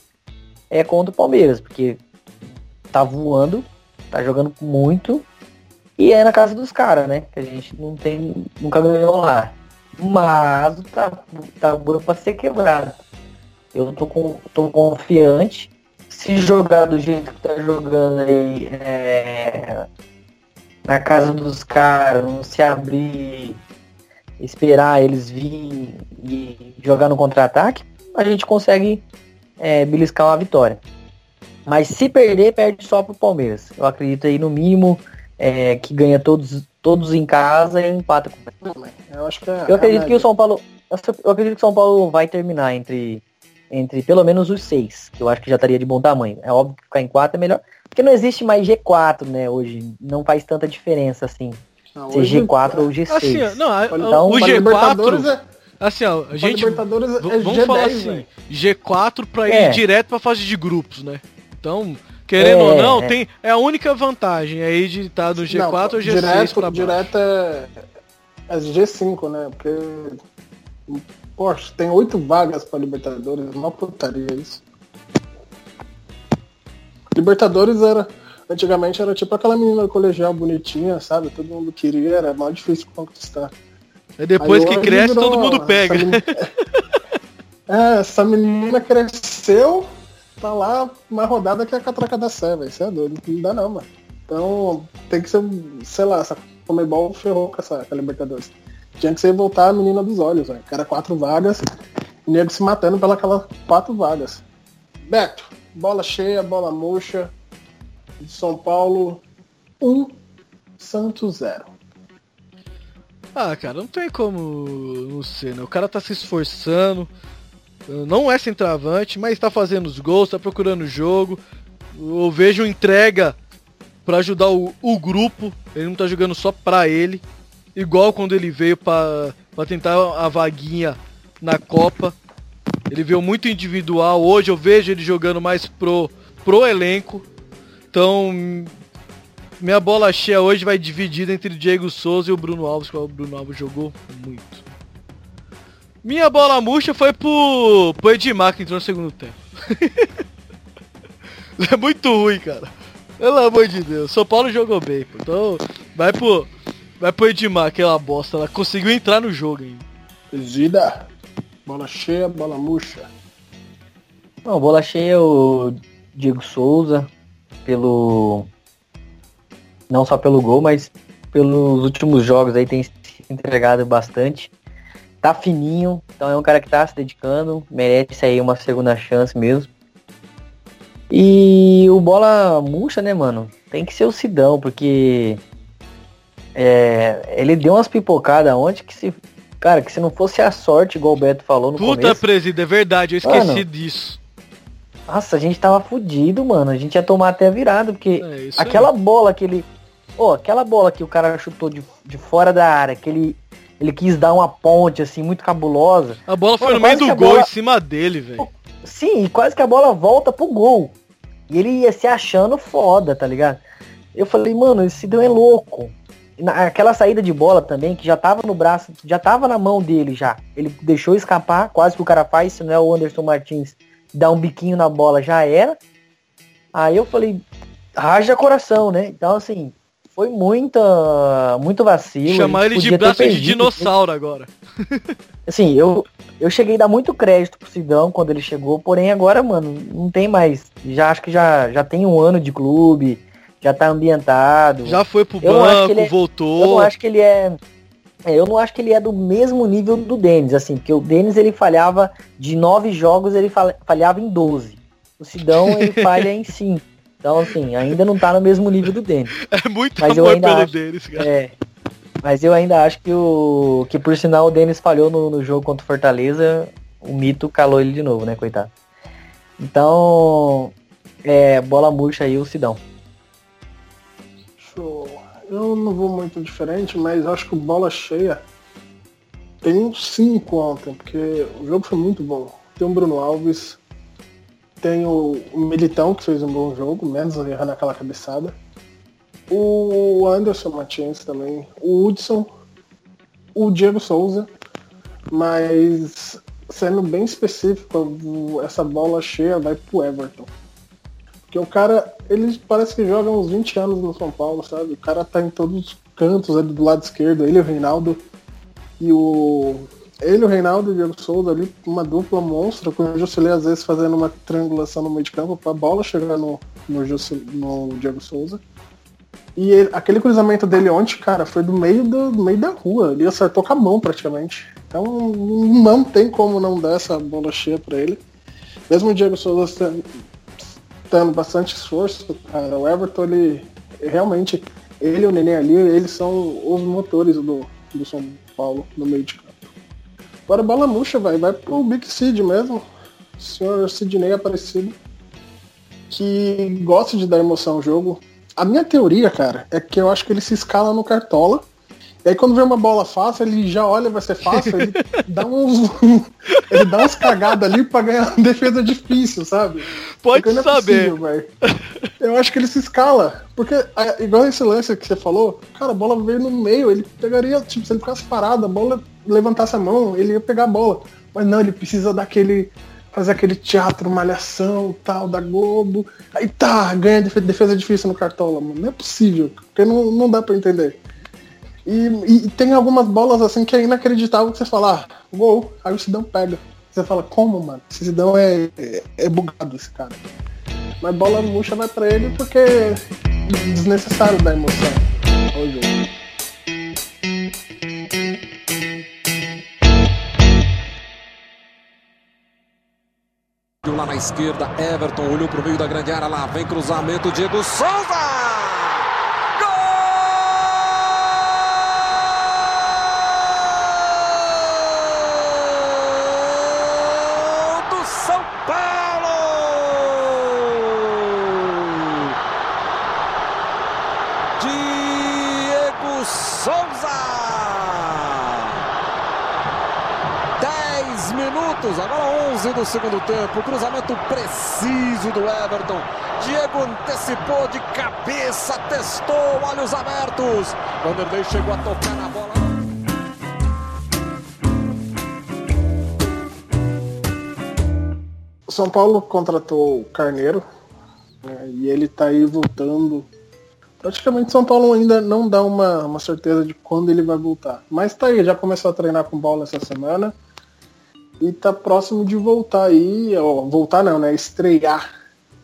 é contra o Palmeiras, porque tá voando, tá jogando muito e é na casa dos caras, né? Que a gente não tem, nunca ganhou lá. Mas tá, tá duro pra ser quebrado. Eu tô, com, tô confiante se jogar do jeito que tá jogando aí é, na casa dos caras, não se abrir, esperar eles virem e jogar no contra-ataque, a gente consegue é, beliscar uma vitória. Mas se perder, perde só pro Palmeiras. Eu acredito aí no mínimo é, que ganha todos, todos em casa e empata com Eu acho que é, Eu acredito que o São Paulo. Eu acredito que o São Paulo vai terminar entre entre pelo menos os seis, que eu acho que já estaria de bom tamanho. É óbvio que ficar em quatro é melhor, porque não existe mais G4, né, hoje. Não faz tanta diferença, assim, não, ser G4 ou G6. Assim, não, então, o G4... É... Assim, ó, a gente. É vamos G10, falar assim, véio. G4 pra ir é. direto pra fase de grupos, né? Então, querendo é, ou não, é. tem, é a única vantagem aí de estar no G4 não, ou G6 direto, pra baixo. Direto é, é G5, né? Porque Poxa, tem oito vagas para Libertadores, uma putaria isso. Libertadores era. Antigamente era tipo aquela menina colegial bonitinha, sabe? Todo mundo queria, era mais difícil conquistar. É depois Aí, que cresce, todo mundo pega. Essa menina... é, essa menina cresceu, tá lá mais rodada que a catraca da Sé, velho. Isso é doido, não dá não, mano. Então tem que ser, sei lá, essa Comebol ferrou com essa com a Libertadores. Tinha que ser voltar a menina dos olhos, velho. Cara, quatro vagas, e nego se matando pelas quatro vagas. Beto, bola cheia, bola murcha. De São Paulo, um, Santos zero. Ah, cara, não tem como não ser, né? O cara tá se esforçando, não é centroavante, mas tá fazendo os gols, tá procurando o jogo. Eu vejo entrega para ajudar o, o grupo, ele não tá jogando só pra ele igual quando ele veio para tentar a vaguinha na Copa. Ele veio muito individual. Hoje eu vejo ele jogando mais pro, pro elenco. Então, minha bola cheia hoje vai dividida entre o Diego Souza e o Bruno Alves, que o Bruno Alves jogou muito. Minha bola murcha foi pro, pro Edmar que entrou no segundo tempo. é muito ruim, cara. Pelo amor de Deus. São Paulo jogou bem, pô. Então, vai pro. Vai pro Edmar, aquela bosta. Ela conseguiu entrar no jogo ainda. Presida. Bola cheia, bola murcha. Não, bola cheia o Diego Souza, pelo. Não só pelo gol, mas pelos últimos jogos aí tem se entregado bastante. Tá fininho, então é um cara que tá se dedicando, merece aí uma segunda chance mesmo. E o bola murcha, né, mano? Tem que ser o Sidão, porque é, ele deu umas pipocadas ontem que se. Cara, que se não fosse a sorte, igual o Beto falou no Puta, começo. presida, é verdade, eu esqueci Mano. disso. Nossa, a gente tava fudido, mano. A gente ia tomar até a virada, porque É aquela aí. bola que ele. Ó, aquela bola que o cara chutou de, de fora da área, que ele, ele quis dar uma ponte, assim, muito cabulosa. A bola foi Mano, no meio do gol, bola- em cima dele, velho. Sim, e quase que a bola volta pro gol. E ele ia se achando foda, tá ligado? Eu falei, mano, esse Sidão é louco. Aquela saída de bola também, que já tava no braço, já tava na mão dele já. Ele deixou escapar, quase que o cara faz, se não é o Anderson Martins, dá um biquinho na bola, já era. Aí eu falei, haja coração, né? Então, assim, foi muita, muito vacilo. Chamar ele de braço de dinossauro agora. Assim, eu, eu cheguei a dar muito crédito pro Sidão quando ele chegou, porém agora, mano, não tem mais. Já acho que já, já tem um ano de clube, já tá ambientado. Já foi pro Eu banco, é- Eu voltou. não acho que ele é. é, eu não acho que ele é do mesmo nível do Denis, assim, porque o Denis ele falhava de nove jogos, ele fal- falhava em 12. O Sidão ele falha em cinco. Então, assim, ainda não tá no mesmo nível do Denis. É muito Mas eu amor ainda pelo acho- deles, cara. É. Mas eu ainda acho que o. Que por sinal o Denis falhou no, no jogo contra o Fortaleza, o mito calou ele de novo, né, coitado. Então. É, bola murcha aí o Sidão. Show. Eu não vou muito diferente, mas acho que bola cheia tem uns 5 ontem, porque o jogo foi muito bom. Tem o Bruno Alves, tem o, Militão, que fez um bom jogo, menos errando aquela cabeçada. O Anderson Martins também, o Hudson, o Diego Souza, mas sendo bem específico, essa bola cheia vai pro Everton. Porque o cara, ele parece que joga uns 20 anos no São Paulo, sabe? O cara tá em todos os cantos ali do lado esquerdo, ele o Reinaldo. E o. Ele, o Reinaldo e o Diego Souza ali, uma dupla monstro, com o Jusilei às vezes fazendo uma triangulação no meio de campo pra bola chegar no, no, Jusil- no Diego Souza. E ele- aquele cruzamento dele ontem, cara, foi do meio, do, do meio da rua. Ele acertou com a mão praticamente. Então não tem como não dar essa bola cheia pra ele. Mesmo o Diego Souza dando bastante esforço, cara, o Everton, ele realmente, ele e o Nenê ali, eles são os motores do, do São Paulo no meio de campo. Agora a bola murcha, vai, vai pro Big Sid mesmo. O senhor Sidney Aparecido, que gosta de dar emoção ao jogo. A minha teoria, cara, é que eu acho que ele se escala no cartola. E aí quando vê uma bola fácil, ele já olha, vai ser fácil, ele dá uns. ele dá umas cagadas ali pra ganhar uma defesa difícil, sabe? Pode Porque não é saber. possível, velho. Eu acho que ele se escala. Porque, é, igual esse lance que você falou, cara, a bola veio no meio, ele pegaria, tipo, se ele ficasse parado, a bola levantasse a mão, ele ia pegar a bola. Mas não, ele precisa daquele. fazer aquele teatro, malhação, tal, da Globo. Aí tá, ganha defe- defesa difícil no cartola, mano. Não é possível, porque não, não dá pra entender. E, e tem algumas bolas assim que é inacreditável que você fala, ah, gol, aí o Sidão pega. Você fala, como, mano? Esse Sidão é, é, é bugado esse cara. Mas bola murcha vai pra ele porque é desnecessário dar emoção ao jogo. Lá na esquerda, Everton olhou pro meio da grande área, lá vem cruzamento, Diego Souza! Gol do São Paulo! Diego Souza! 10 minutos, agora 11 do segundo tempo. Cruzamento preciso do Everton. Diego antecipou de cabeça, testou, olhos abertos. Vanderlei chegou a tocar na bola. o São Paulo contratou o Carneiro né, e ele tá aí voltando. Praticamente São Paulo ainda não dá uma, uma certeza de quando ele vai voltar. Mas tá aí, já começou a treinar com bola essa semana. E tá próximo de voltar aí, ó, voltar não, né? Estrear,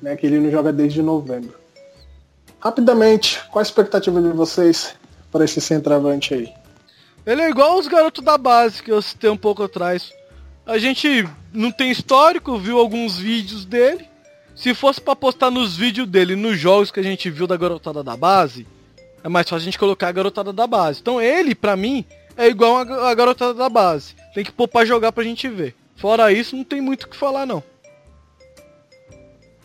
né? Que ele não joga desde novembro. Rapidamente, qual a expectativa de vocês para esse centroavante aí? Ele é igual os garotos da base que eu citei um pouco atrás. A gente não tem histórico, viu alguns vídeos dele. Se fosse pra postar nos vídeos dele, nos jogos que a gente viu da garotada da base, é mais fácil a gente colocar a garotada da base. Então ele, pra mim, é igual a garotada da base. Tem que pôr pra jogar pra gente ver. Fora isso, não tem muito o que falar, não.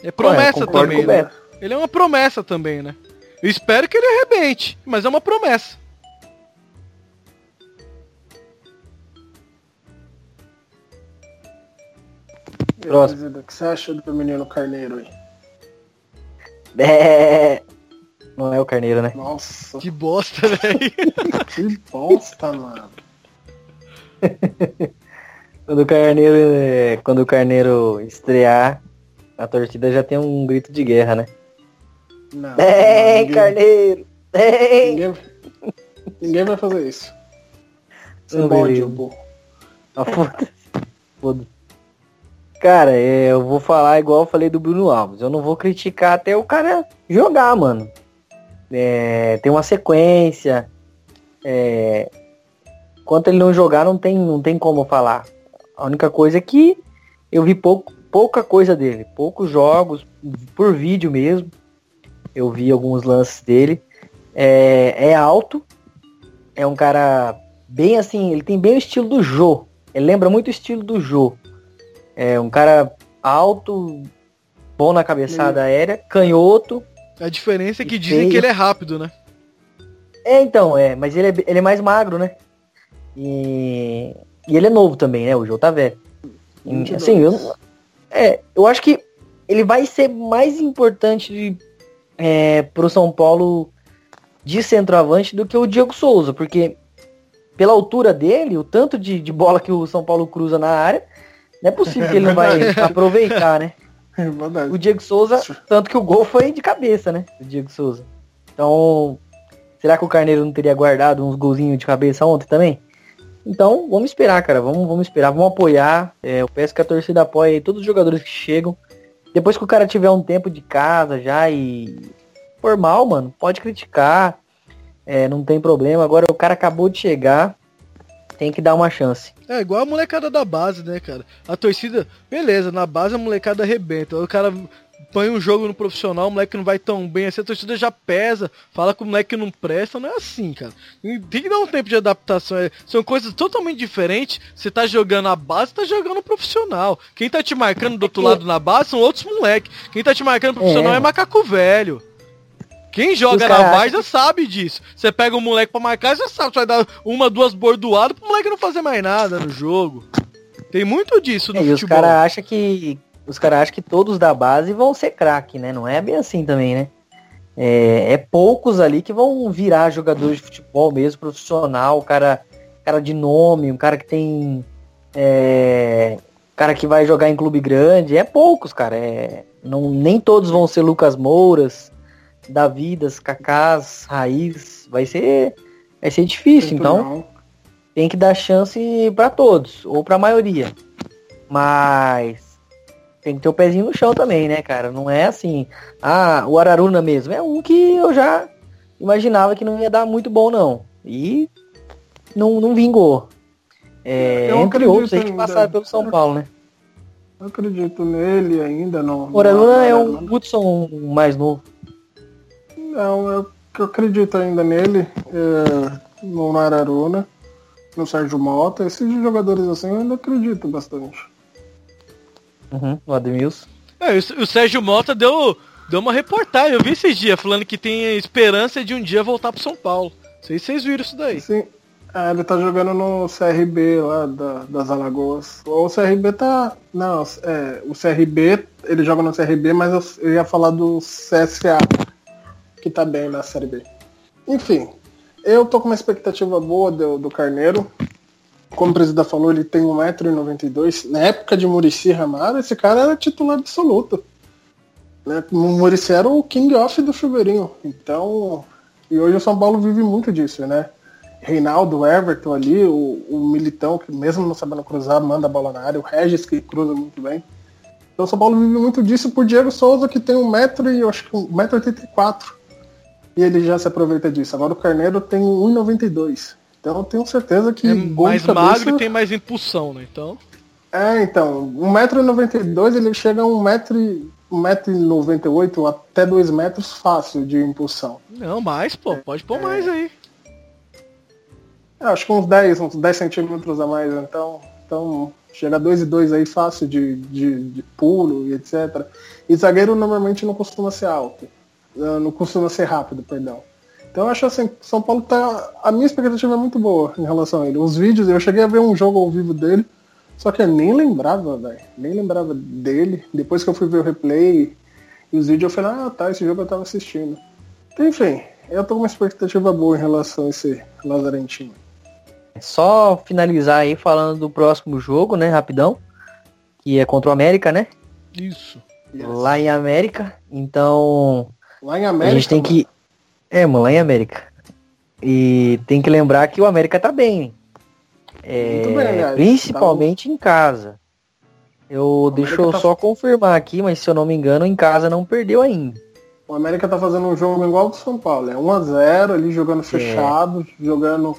É promessa concordo também, né? Beto. Ele é uma promessa também, né? Eu espero que ele arrebente, mas é uma promessa. Próximo. O que você acha do menino Carneiro aí? É... Não é o Carneiro, né? Nossa, Que bosta, velho. que bosta, mano. Quando o Carneiro, é, quando o Carneiro estrear, a torcida já tem um grito de guerra, né? Não, Ei, ninguém- Carneiro! Ei! Ninguém, ninguém vai fazer isso. Não, bode, beleza. ô burro. Ah, foda-se. Foda-se. Cara, é, eu vou falar igual eu falei do Bruno Alves. Eu não vou criticar até o cara jogar, mano. É, tem uma sequência. É, enquanto ele não jogar, não tem, não tem como falar. A única coisa é que eu vi pouco, pouca coisa dele. Poucos jogos, por vídeo mesmo. Eu vi alguns lances dele. É, é alto. É um cara bem assim, ele tem bem o estilo do Jô. Ele lembra muito o estilo do Jô. É um cara alto, bom na cabeçada aérea, canhoto. A diferença é que dizem feio. que ele é rápido, né? É, então, é, mas ele é, ele é mais magro, né? E, e ele é novo também, né? O Jô tá velho. E, 22. assim, eu, é, eu acho que ele vai ser mais importante de, é, pro São Paulo de centroavante do que o Diego Souza, porque pela altura dele, o tanto de, de bola que o São Paulo cruza na área, não é possível que ele não vai aproveitar, né? O Diego Souza, tanto que o gol foi de cabeça, né? O Diego Souza. Então, será que o Carneiro não teria guardado uns golzinhos de cabeça ontem também? Então, vamos esperar, cara. Vamos, vamos esperar, vamos apoiar. É, eu peço que a torcida apoie aí todos os jogadores que chegam. Depois que o cara tiver um tempo de casa já e formal, mano, pode criticar. É, não tem problema. Agora o cara acabou de chegar, tem que dar uma chance. É igual a molecada da base, né, cara? A torcida, beleza, na base a molecada arrebenta. O cara põe um jogo no profissional, o moleque não vai tão bem assim, a torcida já pesa, fala que o moleque não presta, não é assim, cara. Tem que dar um tempo de adaptação. é- São coisas totalmente diferentes. Você tá jogando a base, tá jogando profissional. Quem tá te marcando do outro lado na base são outros moleques. Quem tá te marcando profissional é, É. macaco velho. Quem joga na base já sabe disso. Você pega um moleque pra marcar, já sabe, você vai dar uma, duas bordoadas pro moleque não fazer mais nada no jogo. Tem muito disso no É, e os futebol. caras acham que. Os caras acham que todos da base vão ser craque, né? Não é bem assim também, né? É, é poucos ali que vão virar jogadores de futebol mesmo, profissional, cara, cara de nome, um cara que tem. É, cara que vai jogar em clube grande. É poucos, cara. É, não, nem todos vão ser Lucas Mouras, Davidas, Cacás, Raiz. Vai ser. Vai ser difícil, Muito então não. tem que dar chance pra todos, ou pra maioria. Mas tem que ter o pezinho no chão também, né, cara? Não é assim. Ah, o Araruna mesmo. É um que eu já imaginava que não ia dar muito bom, não. E não, não vingou. É, Eu entre acredito outros aí que passaram pelo São Paulo, né? Eu acredito nele ainda, não. O Araruna não- é um Hudson mais novo. Não, eu, eu acredito ainda nele, é, no Araruna, no Sérgio Mota. Esses jogadores assim eu ainda acredito bastante. Uhum, o Ademilson. É, o, o Sérgio Mota deu, deu uma reportagem, eu vi esses dias, falando que tem esperança de um dia voltar pro São Paulo. Não sei se vocês viram isso daí. Sim. Ah, ele tá jogando no CRB lá da- das Alagoas. Ou o CRB tá. Não, é, o CRB, ele joga no CRB, mas eu, eu ia falar do CSA, que tá bem na Série B. Enfim, eu tô com uma expectativa boa do, do Carneiro. Como o presidente falou, ele tem 1,92m. Na época de Murici Ramada, esse cara era titular absoluto. Né? O Murici era o king off do chuveirinho. Então, e hoje o São Paulo vive muito disso, né? Reinaldo, Everton ali, o, o Militão, que mesmo não sabendo cruzar, manda a bola na área, o Regis, que cruza muito bem. Então o São Paulo vive muito disso por Diego Souza, que tem um metro e eu acho que e 84. Ele já se aproveita disso. Agora o Carneiro tem 1,92. Então eu tenho certeza que. É mais cabeça- magro e tem mais impulsão, né? Então. É, então, 1,92m ele chega a 1,98m 1,98m até 2 metros fácil de impulsão. Não, mais, pô. Pode pôr mais aí. É, acho que uns 10, uns 10 centímetros a mais, então, então chega a 2 e 2 aí fácil de, de, de pulo e etc. E zagueiro normalmente não costuma ser alto. eh, Não costuma ser rápido, perdão. Então eu acho assim, São Paulo tá. A minha expectativa é muito boa em relação a ele. Os vídeos, eu cheguei a ver um jogo ao vivo dele, só que eu nem lembrava, velho. Nem lembrava dele. Depois que eu fui ver o replay e os vídeos, eu falei, ah tá, esse jogo eu tava assistindo. Então, enfim, eu tô com uma expectativa boa em relação a esse Lazarentino. Só finalizar aí falando do próximo jogo, né, rapidão. Que é contra o América, né? Isso. Lá em América. Então, Lá em a América. gente tem que. É, lá em América. E tem que lembrar que o América tá bem. É, Muito bem, aliás. principalmente em casa. Eu deixa eu tá- só confirmar aqui, mas se eu não me engano, em casa não perdeu ainda. O América tá fazendo um jogo igual ao do São Paulo. É 1x0 ali jogando fechado, jogando.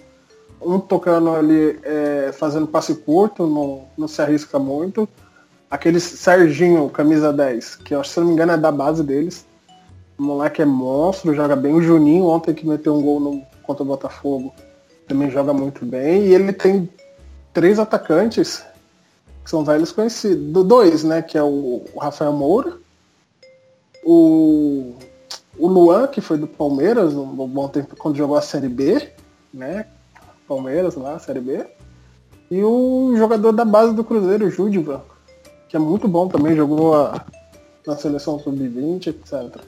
Um tocando ali, é, fazendo passe curto, não, não se arrisca muito. Aquele Serginho, camisa 10, que eu acho, se não me engano é da base deles. O moleque é monstro, joga bem. O Juninho, ontem que meteu um gol no, contra o Botafogo, também joga muito bem. E ele tem três atacantes que são velhos conhecidos. Do dois, né? Que é o, o Rafael Moura, o, o Luan, que foi do Palmeiras, um bom tempo quando jogou a Série B, né? Palmeiras lá, Série B. E o jogador da base do Cruzeiro, o Júdiva, que é muito bom também, jogou a- na seleção sub-20, etc.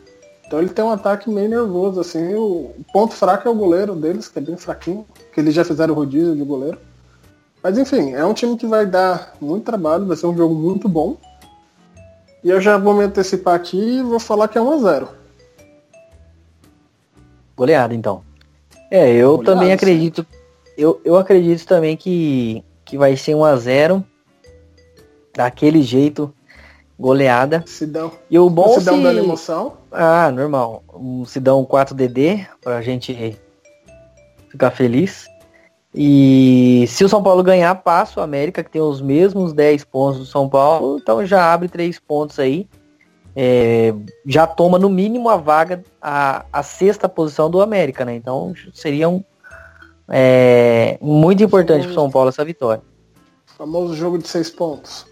Então ele tem um ataque meio nervoso, assim. O ponto fraco é o goleiro deles, que é bem fraquinho, que eles já fizeram rodízio de goleiro. Mas enfim, é um time que vai dar muito trabalho, vai ser um jogo muito bom. E eu já vou me antecipar aqui e vou falar que é 1x0. Goleada, então. É, eu Goleada, também sim. acredito. Eu, eu acredito também que, que vai ser 1 a 0 Daquele jeito, goleada. Sidão. E o bom o Sidão se... dando emoção. Ah, normal. Um Sidão 4DD pra gente ficar feliz. E se o São Paulo ganhar, passa o América, que tem os mesmos 10 pontos do São Paulo, então já abre 3 pontos aí. É, já toma no mínimo a vaga, a, a sexta posição do América, né? Então seria um, é, muito importante pro São Paulo essa vitória. Famoso jogo de seis pontos.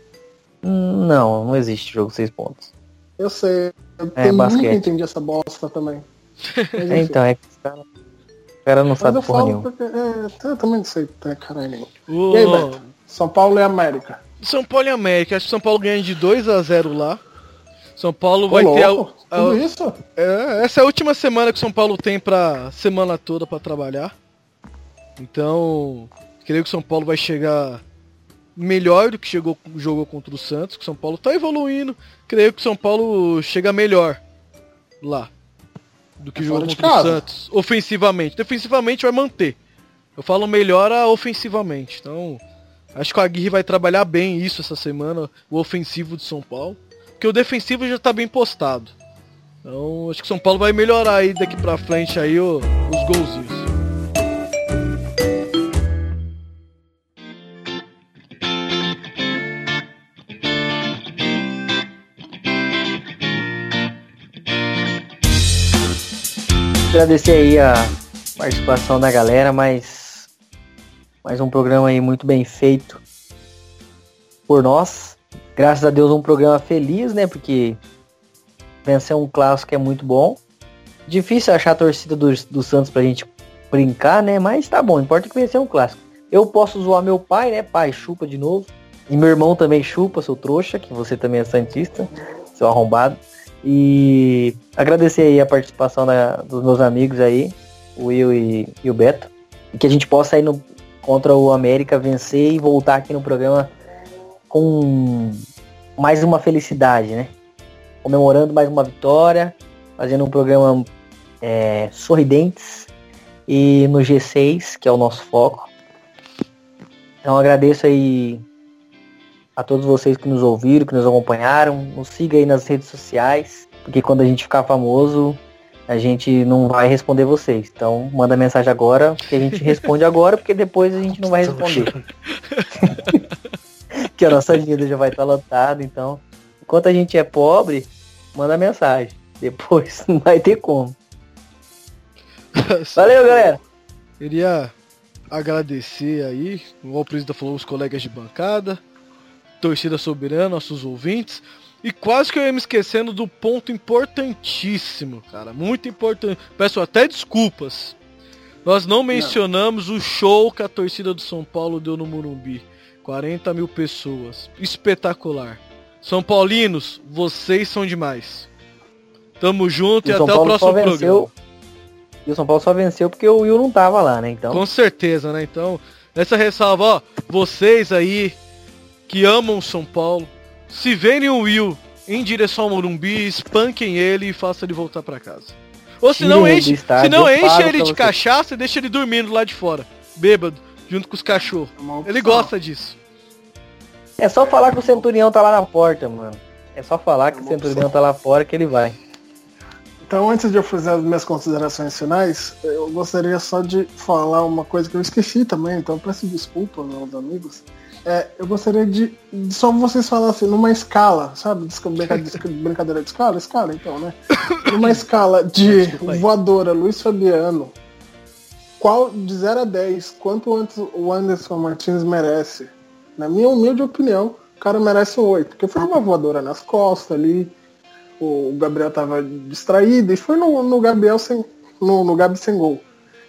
Não, não existe jogo 6 pontos. Eu sei. Eu É, basquete. nunca entendi essa bosta também. Mas. Então, é que os caras o cara não Mas sabe porra nenhuma. porque. É, eu também não sei, né, caralho. nenhum. O... E aí, Beto? São Paulo e América. São Paulo e América. Acho que São Paulo ganha de 2 a 0 lá. São Paulo Ô, vai ter a, louco, a- Tudo isso? É, essa é a última semana que o São Paulo tem pra semana toda pra trabalhar. Então, creio que o São Paulo vai chegar melhor do que chegou jogou contra o Santos, que o São Paulo tá evoluindo. Creio que o São Paulo chega melhor lá do que É jogou contra o. Santos, ofensivamente. Defensivamente vai manter. Eu falo melhora ofensivamente. Então, acho que o Aguirre vai trabalhar bem isso essa semana, o ofensivo de São Paulo. Porque o defensivo já tá bem postado. Então, acho que o São Paulo vai melhorar aí daqui pra frente aí os golzinhos. Agradecer aí a participação da galera, mas mais um programa aí muito bem feito por nós. Graças a Deus um programa feliz, né? Porque vencer um clássico é muito bom. Difícil achar a torcida do, do Santos pra gente brincar, né? Mas tá bom, importa que vencer um clássico. Eu posso zoar meu pai, né? Pai, chupa de novo. E meu irmão também chupa, seu trouxa, que você também é santista, seu arrombado. E agradecer aí a participação da- dos meus amigos aí, o Will e, e o Beto. E que a gente possa aí no contra o América, vencer e voltar aqui no programa com mais uma felicidade, né? Comemorando mais uma vitória, fazendo um programa é, sorridentes e no G6, que é o nosso foco. Então agradeço aí a todos vocês que nos ouviram, que nos acompanharam. Nos siga aí nas redes sociais, porque quando a gente ficar famoso, a gente não vai responder vocês. Então manda mensagem agora, que a gente responde agora, porque depois a gente não vai responder. que a nossa agenda já vai estar lotada, então. Enquanto a gente é pobre, manda mensagem. Depois não vai ter como. Valeu, galera. Queria agradecer aí, o presidente falou, os colegas de bancada, torcida soberana, nossos ouvintes. E quase que eu ia me esquecendo do ponto importantíssimo, cara. Muito importante. Peço até desculpas. Nós não mencionamos não. o show que a torcida do São Paulo deu no Morumbi. 40 mil pessoas. Espetacular. São Paulinos, vocês são demais. Tamo junto e, e até Paulo o próximo programa. E o São Paulo só venceu porque o Will não tava lá, né? Então. Com certeza, né? Então, essa ressalva, ó, vocês aí que amam o São Paulo, se verem o Will em direção ao Morumbi, espanquem ele e façam ele voltar para casa. Ou se não enche, se não enche ele de você. cachaça e deixa ele dormindo lá de fora, bêbado, junto com os cachorros. Ele gosta disso. É só falar que o Centurião tá lá na porta, mano. É só falar que o Centurião tá lá fora que ele vai. Então, antes de eu fazer as minhas considerações finais, eu gostaria só de falar uma coisa que eu esqueci também, então peço desculpa, meus amigos. É, eu gostaria de, de só vocês falassem numa escala, sabe? Brincadeira de escala? Escala, então, né? Numa escala de voadora, Luiz Fabiano, qual de 0 a 10, quanto antes o Anderson Martins merece? Na minha humilde opinião, o cara merece um 8, porque foi uma voadora nas costas ali, o Gabriel tava distraído e foi no, no Gabriel sem. No, no Gabi sem gol.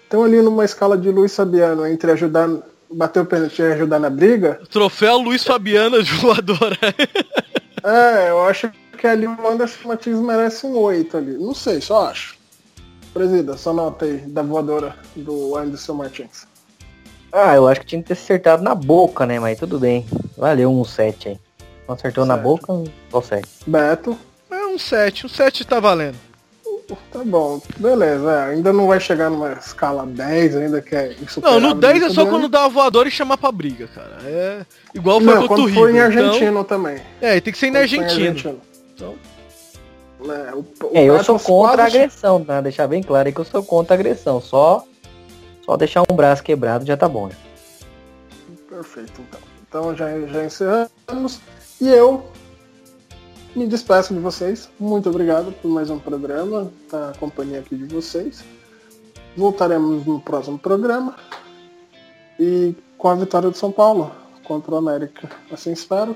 Então ali numa escala de Luiz Fabiano entre ajudar. Bater o pênalti e ajudar na briga. Troféu Luiz Fabiano de voadora. é, eu acho que ali o Anderson Martins merece um 8 ali. Não sei, só acho. Presida, só nota aí da voadora do Anderson Martins. Ah, eu acho que tinha que ter acertado na boca, né? Mas tudo bem. Valeu um 7 aí. Não acertou certo. na boca, só 7. Beto um 7. Um 7 tá valendo. Tá bom, beleza. É, ainda não vai chegar numa escala 10, ainda que é isso. Não, no 10 é só quando dá a voadora e chamar pra briga, cara. É igual foi não, quando o foi em Argentina então... também. É, tem que ser em Argentina. Então... É, o, o é, eu sou contra quase... a agressão, tá? Deixar bem claro aí que eu sou contra a agressão. Só, só deixar um braço quebrado já tá bom. Né? Perfeito, então. Então já, já encerramos. E eu me despeço de vocês. Muito obrigado por mais um programa, tá a companhia aqui de vocês. Voltaremos no próximo programa. E com a vitória do São Paulo contra o América. Assim espero.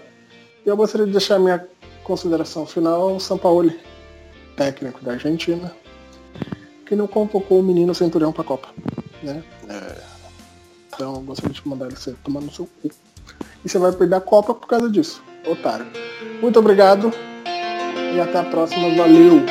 E eu gostaria de deixar minha consideração final ao São Paulo, técnico da Argentina, que não convocou o menino Centurião para a Copa. Né? É... Então eu gostaria de mandar ele tomar no seu cu. E você vai perder a Copa por causa disso, otário. Muito obrigado e até a próxima. Valeu!